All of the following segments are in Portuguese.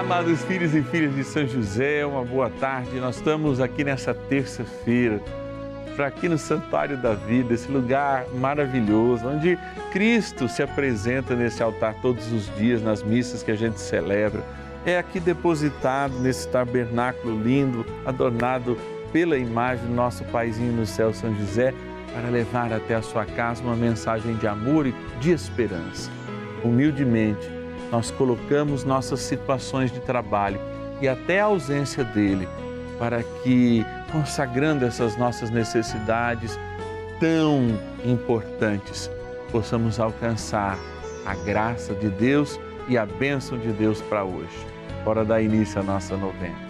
Amados filhos e filhas de São José, uma boa tarde. Nós estamos aqui nessa terça-feira, para aqui no Santuário da Vida, esse lugar maravilhoso, onde Cristo se apresenta nesse altar todos os dias, nas missas que a gente celebra. É aqui depositado nesse tabernáculo lindo, adornado pela imagem do nosso Paizinho no céu, São José, para levar até a sua casa uma mensagem de amor e de esperança. Humildemente, nós colocamos nossas situações de trabalho e até a ausência dele, para que, consagrando essas nossas necessidades tão importantes, possamos alcançar a graça de Deus e a bênção de Deus para hoje. Bora dar início à nossa novena.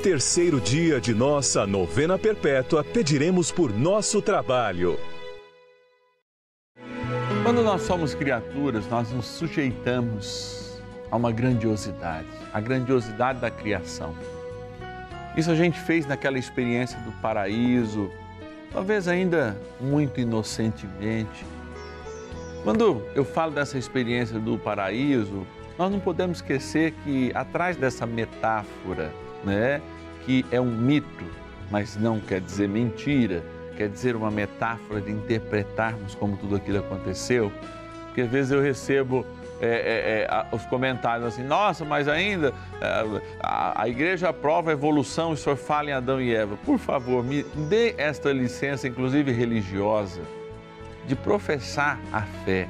terceiro dia de nossa novena perpétua, pediremos por nosso trabalho. Quando nós somos criaturas, nós nos sujeitamos a uma grandiosidade, a grandiosidade da criação. Isso a gente fez naquela experiência do paraíso, talvez ainda muito inocentemente. Quando eu falo dessa experiência do paraíso, nós não podemos esquecer que atrás dessa metáfora, né, que é um mito, mas não quer dizer mentira, quer dizer uma metáfora de interpretarmos como tudo aquilo aconteceu, porque às vezes eu recebo é, é, é, os comentários assim, nossa, mas ainda a, a, igreja aprova a evolução e senhor fala em Adão e Eva. Por favor, me dê esta licença, inclusive religiosa, de professar a fé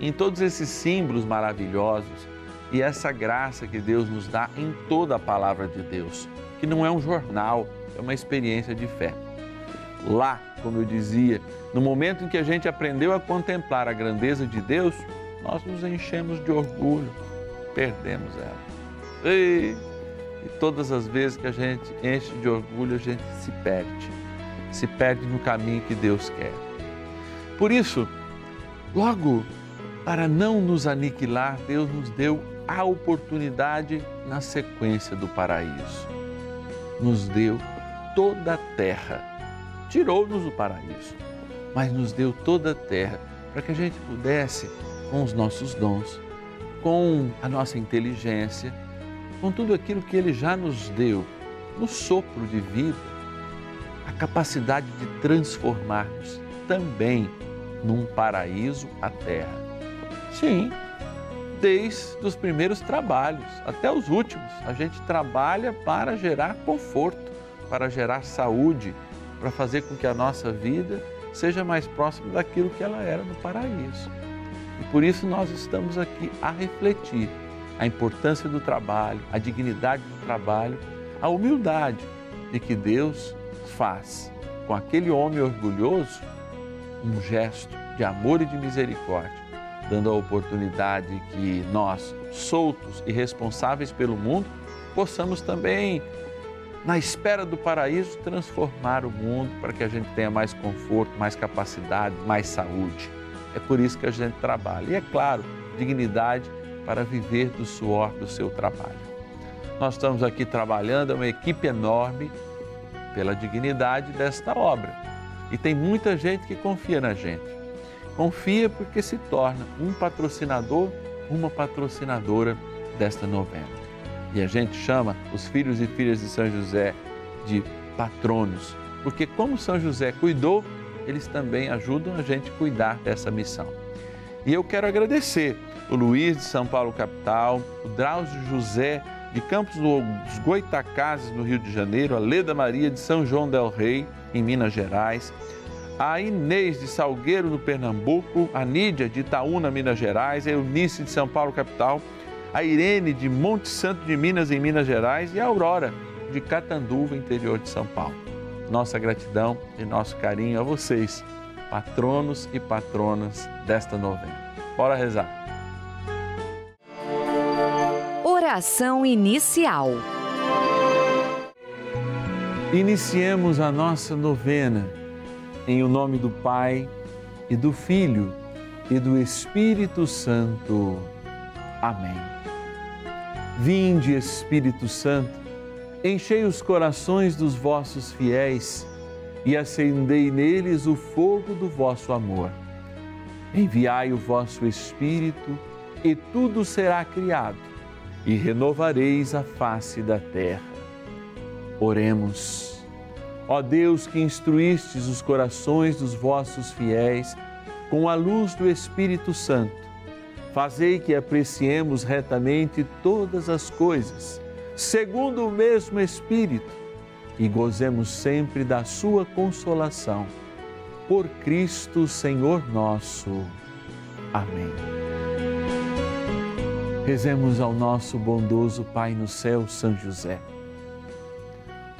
em todos esses símbolos maravilhosos e essa graça que Deus nos dá em toda a palavra de Deus, que não é um jornal, é uma experiência de fé. Lá, como eu dizia, no momento em que a gente aprendeu a contemplar a grandeza de Deus, nós nos enchemos de orgulho, perdemos ela. E, e todas as vezes que a gente enche de orgulho, a gente se perde, se perde no caminho que Deus quer. Por isso, logo para não nos aniquilar, Deus nos deu a oportunidade na sequência do paraíso. Nos deu toda a terra. Tirou-nos do paraíso, mas nos deu toda a terra para que a gente pudesse, com os nossos dons, com a nossa inteligência, com tudo aquilo que Ele já nos deu, no sopro de vida, a capacidade de transformar-nos também num paraíso à terra. Sim, desde os primeiros trabalhos até os últimos, a gente trabalha para gerar conforto, para gerar saúde, para fazer com que a nossa vida seja mais próxima daquilo que ela era no paraíso. E por isso nós estamos aqui a refletir a importância do trabalho, a dignidade do trabalho, a humildade de que Deus faz com aquele homem orgulhoso um gesto de amor e de misericórdia, dando a oportunidade que nós, soltos e responsáveis pelo mundo, possamos também, na espera do paraíso, transformar o mundo para que a gente tenha mais conforto, mais capacidade, mais saúde. É por isso que a gente trabalha. E é claro, dignidade para viver do suor do seu trabalho. Nós estamos aqui trabalhando, é uma equipe enorme pela dignidade desta obra. E tem muita gente que confia na gente. Confia porque se torna um patrocinador, uma patrocinadora desta novena. E a gente chama os filhos e filhas de São José de patronos, porque como São José cuidou, eles também ajudam a gente a cuidar dessa missão. E eu quero agradecer o Luiz de São Paulo capital, o Drauzio José de Campos dos Goitacazes, no Rio de Janeiro, a Leda Maria de São João del Rei, em Minas Gerais, a Inês de Salgueiro, no Pernambuco, a Nídia de Itaúna, Minas Gerais, a Eunice de São Paulo capital, a Irene de Monte Santo de Minas, em Minas Gerais, e a Aurora de Catanduva, interior de São Paulo. Nossa gratidão e nosso carinho a vocês, patronos e patronas desta novena. Bora rezar. Oração inicial. Iniciemos a nossa novena em o nome do Pai e do Filho e do Espírito Santo. Amém. Vinde, Espírito Santo, enchei os corações dos vossos fiéis e acendei neles o fogo do vosso amor. Enviai o vosso Espírito e tudo será criado e renovareis a face da terra. Oremos. Ó Deus que instruístes os corações dos vossos fiéis com a luz do Espírito Santo, fazei que apreciemos retamente todas as coisas, segundo o mesmo Espírito, e gozemos sempre da sua consolação. Por Cristo, Senhor nosso. Amém. Rezemos ao nosso bondoso Pai no céu, São José.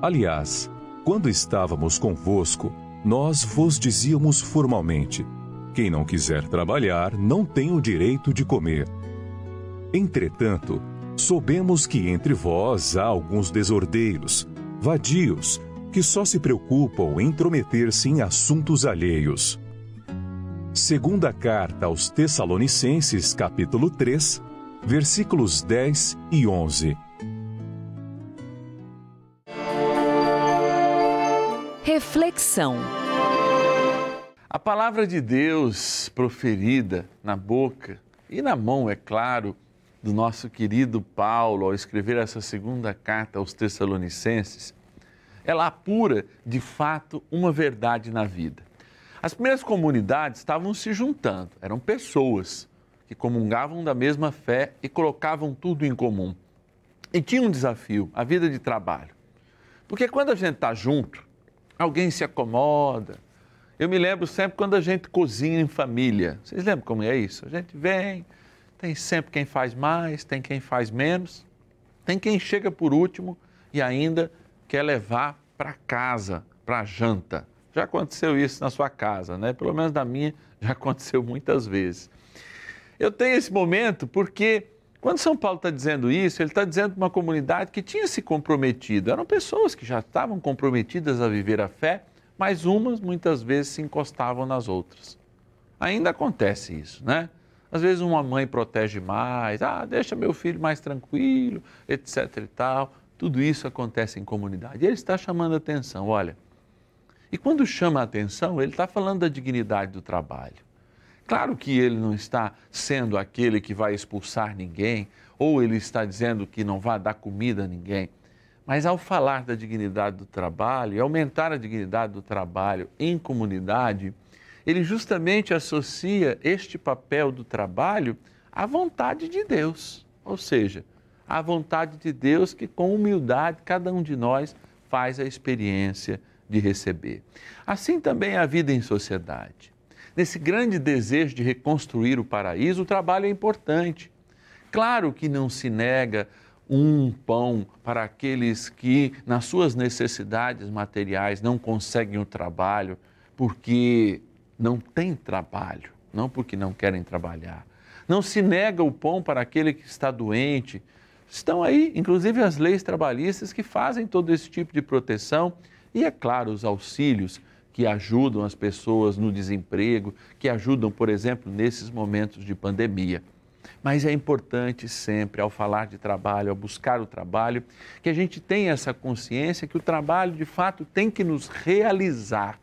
Aliás, quando estávamos convosco, nós vos dizíamos formalmente: quem não quiser trabalhar não tem o direito de comer. Entretanto, soubemos que entre vós há alguns desordeiros, vadios, que só se preocupam em intrometer-se em assuntos alheios. Segunda carta aos Tessalonicenses, capítulo 3, versículos 10 e 11. Reflexão. A palavra de Deus proferida na boca e na mão, é claro, do nosso querido Paulo ao escrever essa segunda carta aos Tessalonicenses, ela apura de fato uma verdade na vida. As primeiras comunidades estavam se juntando, eram pessoas que comungavam da mesma fé e colocavam tudo em comum. E tinha um desafio, a vida de trabalho. Porque quando a gente está junto, alguém se acomoda Eu me lembro sempre quando a gente cozinha em família. Vocês lembram como é isso? A gente vem, tem sempre quem faz mais, tem quem faz menos, tem quem chega por último e ainda quer levar para casa, para janta. Já aconteceu isso na sua casa, né? Pelo menos na minha já aconteceu muitas vezes. Eu tenho esse momento porque quando São Paulo está dizendo isso, ele está dizendo para uma comunidade que tinha se comprometido. Eram pessoas que já estavam comprometidas a viver a fé mas umas muitas vezes se encostavam nas outras. Ainda acontece isso, né? Às vezes uma mãe protege mais, ah, deixa meu filho mais tranquilo, etc e tal. Tudo isso acontece em comunidade. E ele está chamando atenção, olha. E quando chama a atenção, ele está falando da dignidade do trabalho. Claro que ele não está sendo aquele que vai expulsar ninguém, ou ele está dizendo que não vai dar comida a ninguém. Mas ao falar da dignidade do trabalho e aumentar a dignidade do trabalho em comunidade, ele justamente associa este papel do trabalho à vontade de Deus. Ou seja, à vontade de Deus que, com humildade, cada um de nós faz a experiência de receber. Assim também é a vida em sociedade. Nesse grande desejo de reconstruir o paraíso, o trabalho é importante. Claro que não se nega um pão para aqueles que, nas suas necessidades materiais, não conseguem o trabalho porque não têm trabalho, não porque não querem trabalhar. Não se nega o pão para aquele que está doente. Estão aí, inclusive, as leis trabalhistas que fazem todo esse tipo de proteção e, é claro, os auxílios que ajudam as pessoas no desemprego, que ajudam, por exemplo, nesses momentos de pandemia. Mas é importante sempre, ao falar de trabalho, ao buscar o trabalho, que a gente tenha essa consciência que o trabalho, de fato, tem que nos realizar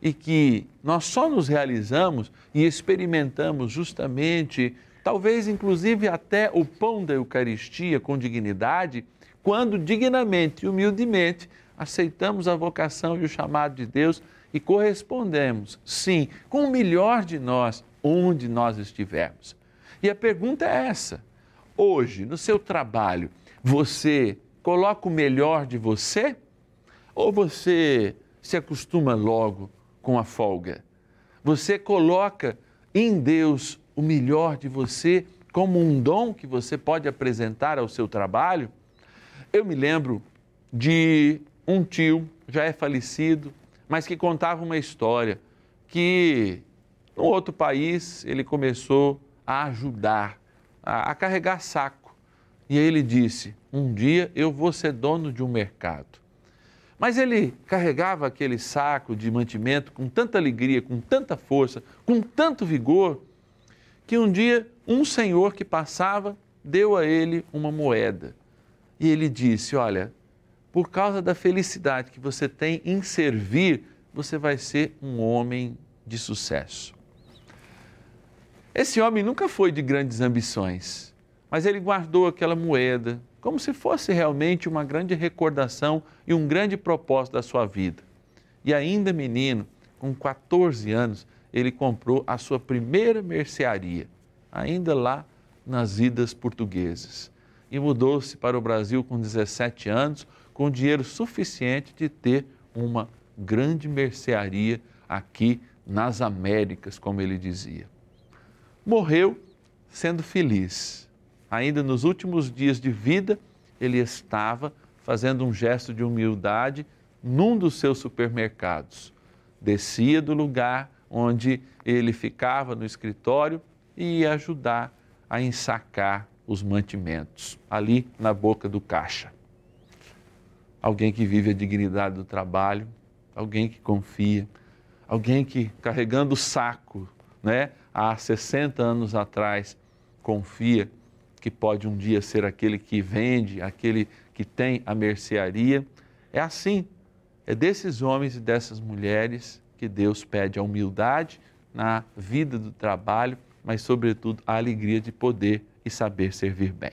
e que nós só nos realizamos e experimentamos justamente, talvez inclusive até o pão da Eucaristia com dignidade, quando dignamente e humildemente aceitamos a vocação e o chamado de Deus e correspondemos, sim, com o melhor de nós, onde nós estivermos. E a pergunta é essa: hoje, no seu trabalho, você coloca o melhor de você ou você se acostuma logo com a folga? Você coloca em Deus o melhor de você como um dom que você pode apresentar ao seu trabalho? Eu me lembro de um tio, já é falecido, mas que contava uma história que em outro país ele começou a ajudar, a, a carregar saco. E aí ele disse: Um dia eu vou ser dono de um mercado. Mas ele carregava aquele saco de mantimento com tanta alegria, com tanta força, com tanto vigor, que um dia um senhor que passava deu a ele uma moeda. E ele disse: Olha, por causa da felicidade que você tem em servir, você vai ser um homem de sucesso. Esse homem nunca foi de grandes ambições, mas ele guardou aquela moeda como se fosse realmente uma grande recordação e um grande propósito da sua vida. E ainda menino, com 14 anos, ele comprou a sua primeira mercearia, ainda lá nas idas portuguesas. E mudou-se para o Brasil com 17 anos, com dinheiro suficiente de ter uma grande mercearia aqui nas Américas, como ele dizia morreu sendo feliz. Ainda nos últimos dias de vida, ele estava fazendo um gesto de humildade num dos seus supermercados. Descia do lugar onde ele ficava no escritório e ia ajudar a ensacar os mantimentos, ali na boca do caixa. Alguém que vive a dignidade do trabalho, alguém que confia, alguém que carregando o saco, né, há 60 anos atrás confia que pode um dia ser aquele que vende, aquele que tem a mercearia. É assim, é desses homens e dessas mulheres que Deus pede a humildade na vida do trabalho, mas, sobretudo, a alegria de poder e saber servir bem.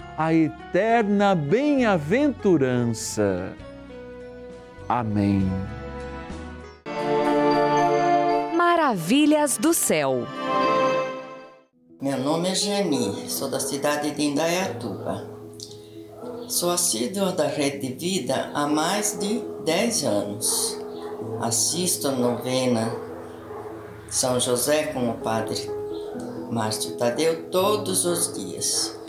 a eterna bem-aventurança. Amém. Maravilhas do céu. Meu nome é Geni, sou da cidade de Indaiatuba. Sou assídua da Rede de Vida há mais de 10 anos. Assisto a novena São José com o Padre Márcio Tadeu todos os dias.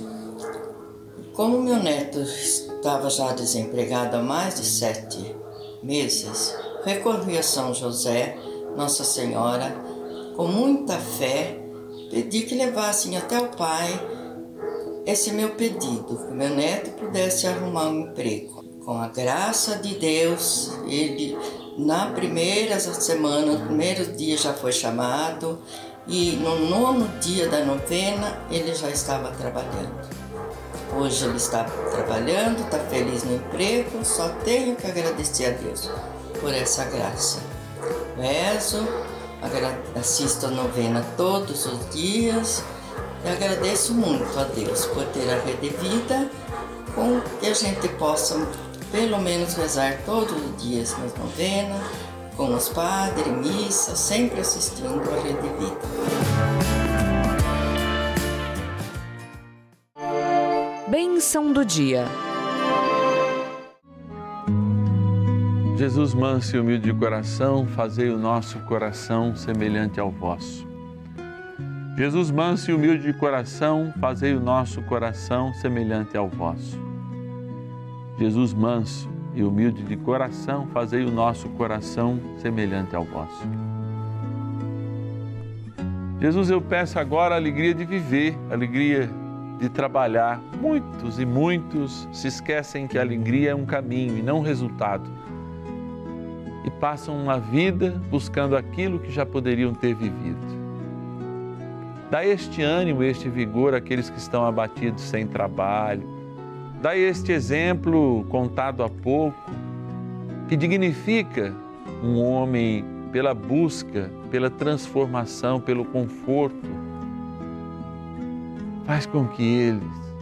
Como meu neto estava já desempregado há mais de sete meses, recorri a São José, Nossa Senhora, com muita fé, pedi que levassem até o Pai esse meu pedido, que meu neto pudesse arrumar um emprego. Com a graça de Deus, ele na primeira semana, no primeiro dia já foi chamado e no nono dia da novena ele já estava trabalhando. Hoje ele está trabalhando, está feliz no emprego, só tenho que agradecer a Deus por essa graça. Rezo, assisto a novena todos os dias e agradeço muito a Deus por ter a rede vida com que a gente possa pelo menos rezar todos os dias nas novenas, com os padres, missa, sempre assistindo a rede vida. Do dia. Jesus manso e humilde de coração, fazei o nosso coração semelhante ao vosso. Jesus manso e humilde de coração, fazei o nosso coração semelhante ao vosso. Jesus manso e humilde de coração, fazei o nosso coração semelhante ao vosso. Jesus, eu peço agora a alegria de viver, alegria de trabalhar. Muitos e muitos se esquecem que a alegria é um caminho e não um resultado. E passam uma vida buscando aquilo que já poderiam ter vivido. Dá este ânimo, este vigor àqueles que estão abatidos sem trabalho. Dá este exemplo contado há pouco, que dignifica um homem pela busca, pela transformação, pelo conforto. Faz com que eles,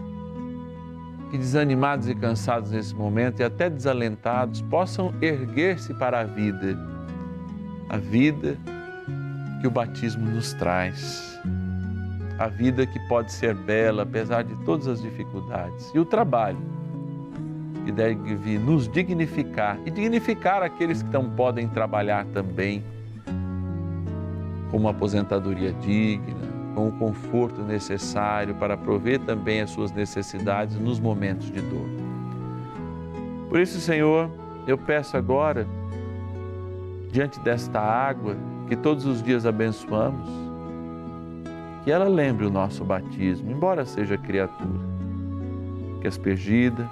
que desanimados e cansados nesse momento e até desalentados, possam erguer-se para a vida, a vida que o batismo nos traz, a vida que pode ser bela apesar de todas as dificuldades, e o trabalho que deve nos dignificar e dignificar aqueles que não podem trabalhar também, com uma aposentadoria digna, com o conforto necessário para prover também as suas necessidades nos momentos de dor. Por isso, Senhor, eu peço agora, diante desta água que todos os dias abençoamos, que ela lembre o nosso batismo, embora seja criatura, que aspergida,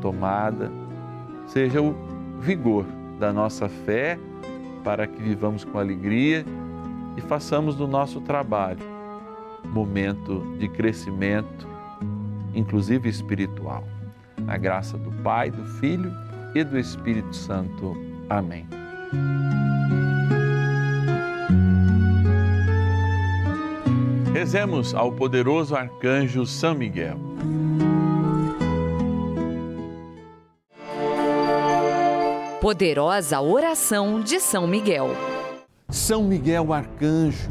tomada, seja o vigor da nossa fé para que vivamos com alegria e façamos do nosso trabalho momento de crescimento, inclusive espiritual. Na graça do Pai, do Filho e do Espírito Santo. Amém. Rezemos ao poderoso arcanjo São Miguel. Poderosa oração de São Miguel. São Miguel arcanjo,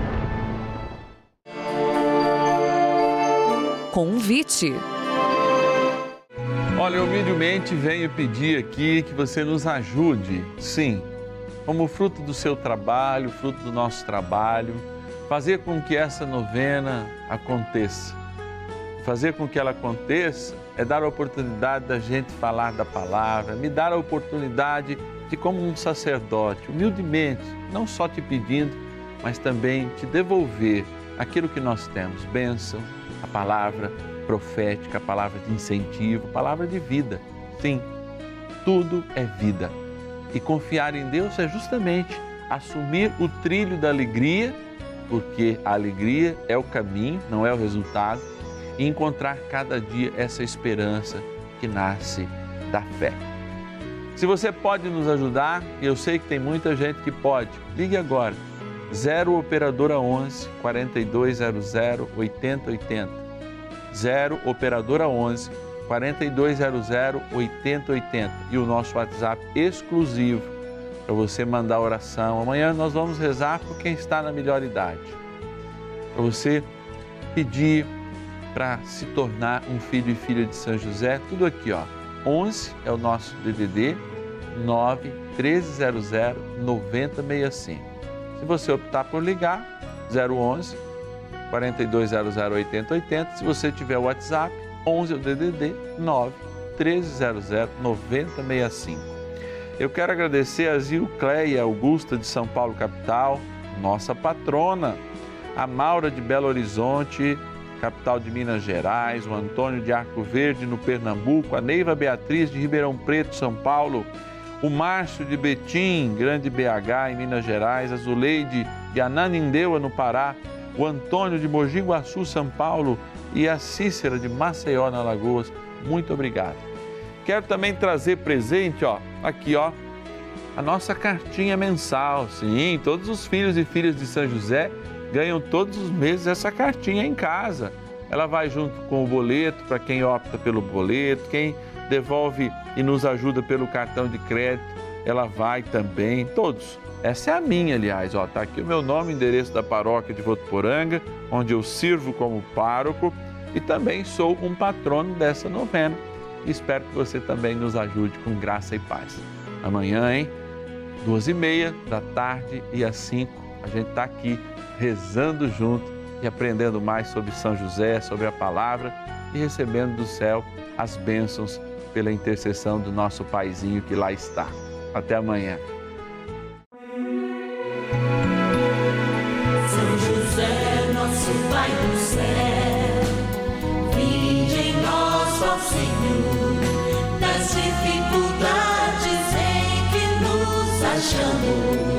Convite. Olha, humildemente venho pedir aqui que você nos ajude, sim, como fruto do seu trabalho, fruto do nosso trabalho, fazer com que essa novena aconteça. Fazer com que ela aconteça é dar a oportunidade da gente falar da palavra, me dar a oportunidade de, como um sacerdote, humildemente, não só te pedindo, mas também te devolver aquilo que nós temos, bênção, a palavra profética, a palavra de incentivo, a palavra de vida. Sim, tudo é vida. E confiar em Deus é justamente assumir o trilho da alegria, porque a alegria é o caminho, não é o resultado, e encontrar cada dia essa esperança que nasce da fé. Se você pode nos ajudar, eu sei que tem muita gente que pode, ligue agora 0 operadora 11 4200 8080. 0 operadora 11 4200 8080 e o nosso WhatsApp exclusivo para você mandar oração. Amanhã nós vamos rezar por quem está na melhor idade. Para você pedir para se tornar um filho e filha de São José, tudo aqui, ó. 11 é o nosso DDD 9 1300 9065. Se você optar por ligar, 011 4200 8080. Se você tiver o WhatsApp, 11 é o DDD 9 1300 9065. Eu quero agradecer a Zilcleia Augusta de São Paulo capital, nossa patrona, a Maura de Belo Horizonte, capital de Minas Gerais, o Antônio de Arco Verde no Pernambuco, a Neiva Beatriz de Ribeirão Preto, São Paulo, o Márcio de Betim, Grande BH, em Minas Gerais, a Zuleide de Ananindeua, no Pará, o Antônio de Mogi Guaçu, São Paulo e a Cícera de Maceió, na Lagoas. Muito obrigado. Quero também trazer presente, ó, aqui, ó, a nossa cartinha mensal. Sim, todos os filhos e filhas de São José ganham todos os meses essa cartinha em casa. Ela vai junto com o boleto para quem opta pelo boleto, quem devolve e nos ajuda pelo cartão de crédito, ela vai também, todos. Essa é a minha, aliás, ó, tá aqui o meu nome, endereço da paróquia de Votuporanga, onde eu sirvo como pároco e também sou um patrono dessa novena. Espero que você também nos ajude com graça e paz. Amanhã, hein? Duas e meia da tarde e às cinco, a gente está aqui rezando junto e aprendendo mais sobre São José, sobre a palavra e recebendo do céu as bênçãos pela intercessão do nosso paizinho que lá está. Até amanhã. São José, nosso Pai do céu, vinde em nós, ó Senhor, nas dificuldades em que nos achamos.